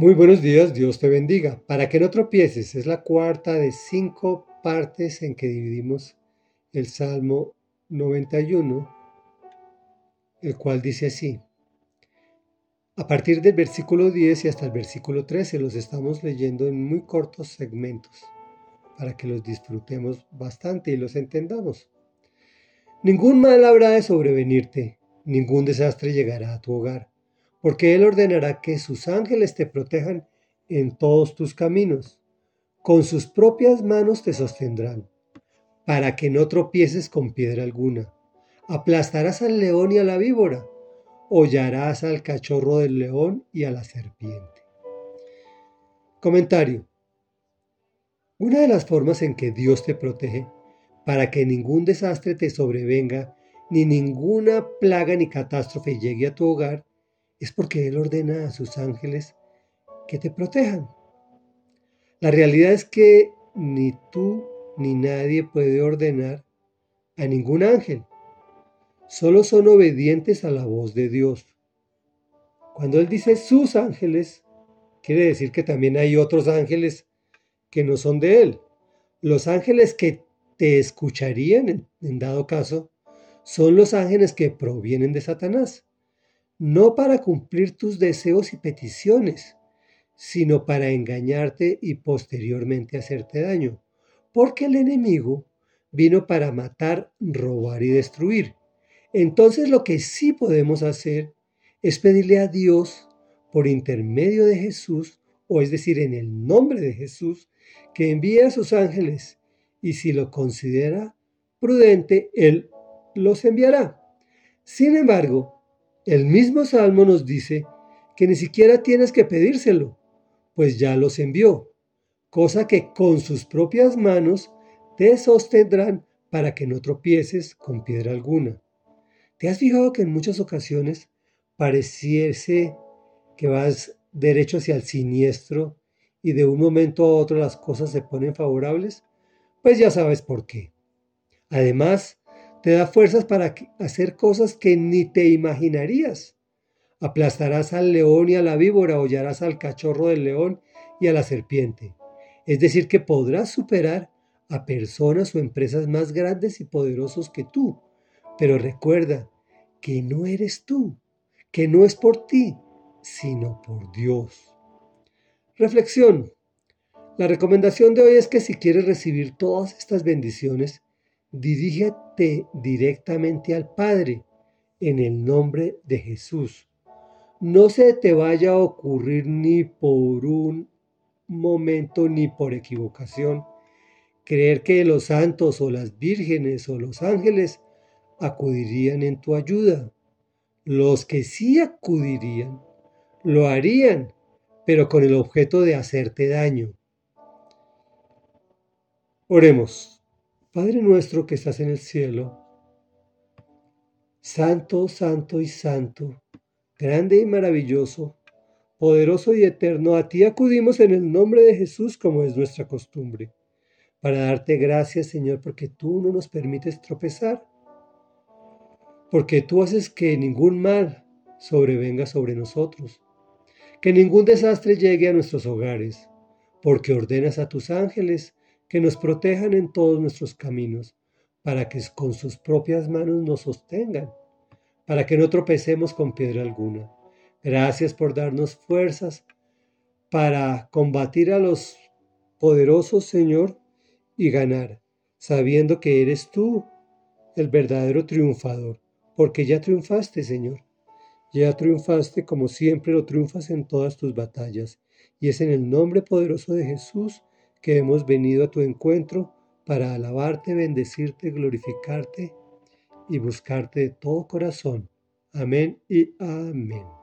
Muy buenos días, Dios te bendiga. Para que no tropieces, es la cuarta de cinco partes en que dividimos el Salmo 91, el cual dice así. A partir del versículo 10 y hasta el versículo 13 los estamos leyendo en muy cortos segmentos para que los disfrutemos bastante y los entendamos. Ningún mal habrá de sobrevenirte, ningún desastre llegará a tu hogar porque Él ordenará que sus ángeles te protejan en todos tus caminos. Con sus propias manos te sostendrán, para que no tropieces con piedra alguna. Aplastarás al león y a la víbora, hollarás al cachorro del león y a la serpiente. Comentario. Una de las formas en que Dios te protege para que ningún desastre te sobrevenga, ni ninguna plaga ni catástrofe llegue a tu hogar, es porque Él ordena a sus ángeles que te protejan. La realidad es que ni tú ni nadie puede ordenar a ningún ángel. Solo son obedientes a la voz de Dios. Cuando Él dice sus ángeles, quiere decir que también hay otros ángeles que no son de Él. Los ángeles que te escucharían en, dado caso son los ángeles que provienen de Satanás no para cumplir tus deseos y peticiones, sino para engañarte y posteriormente hacerte daño, porque el enemigo vino para matar, robar y destruir. Entonces lo que sí podemos hacer es pedirle a Dios por intermedio de Jesús, o es decir, en el nombre de Jesús, que envíe a sus ángeles y si lo considera prudente, Él los enviará. Sin embargo, el mismo Salmo nos dice que ni siquiera tienes que pedírselo, pues ya los envió, cosa que con sus propias manos te sostendrán para que no tropieces con piedra alguna. ¿Te has fijado que en muchas ocasiones pareciese que vas derecho hacia el siniestro y de un momento a otro las cosas se ponen favorables? Pues ya sabes por qué. Además, te da fuerzas para hacer cosas que ni te imaginarías. Aplastarás al león y a la víbora, hollarás al cachorro del león y a la serpiente. Es decir, que podrás superar a personas o empresas más grandes y poderosos que tú. Pero recuerda que no eres tú, que no es por ti, sino por Dios. Reflexión. La recomendación de hoy es que si quieres recibir todas estas bendiciones, dirígete directamente al Padre en el nombre de Jesús. No se te vaya a ocurrir ni por un momento ni por equivocación creer que los santos o las vírgenes o los ángeles acudirían en tu ayuda. Los que sí acudirían, lo harían, pero con el objeto de hacerte daño. Oremos. Padre nuestro que estás en el cielo, santo, santo y santo, grande y maravilloso, poderoso y eterno, a ti acudimos en el nombre de Jesús como es nuestra costumbre, para darte gracias, Señor, porque tú no nos permites tropezar, porque tú haces que ningún mal sobrevenga sobre nosotros, que ningún desastre llegue a nuestros hogares, porque ordenas a tus ángeles que nos protejan en todos nuestros caminos, para que con sus propias manos nos sostengan, para que no tropecemos con piedra alguna. Gracias por darnos fuerzas para combatir a los poderosos, Señor, y ganar, sabiendo que eres tú el verdadero triunfador, porque ya triunfaste, Señor. Ya triunfaste como siempre lo triunfas en todas tus batallas, y es en el nombre poderoso de Jesús que hemos venido a tu encuentro para alabarte, bendecirte, glorificarte y buscarte de todo corazón. Amén y amén.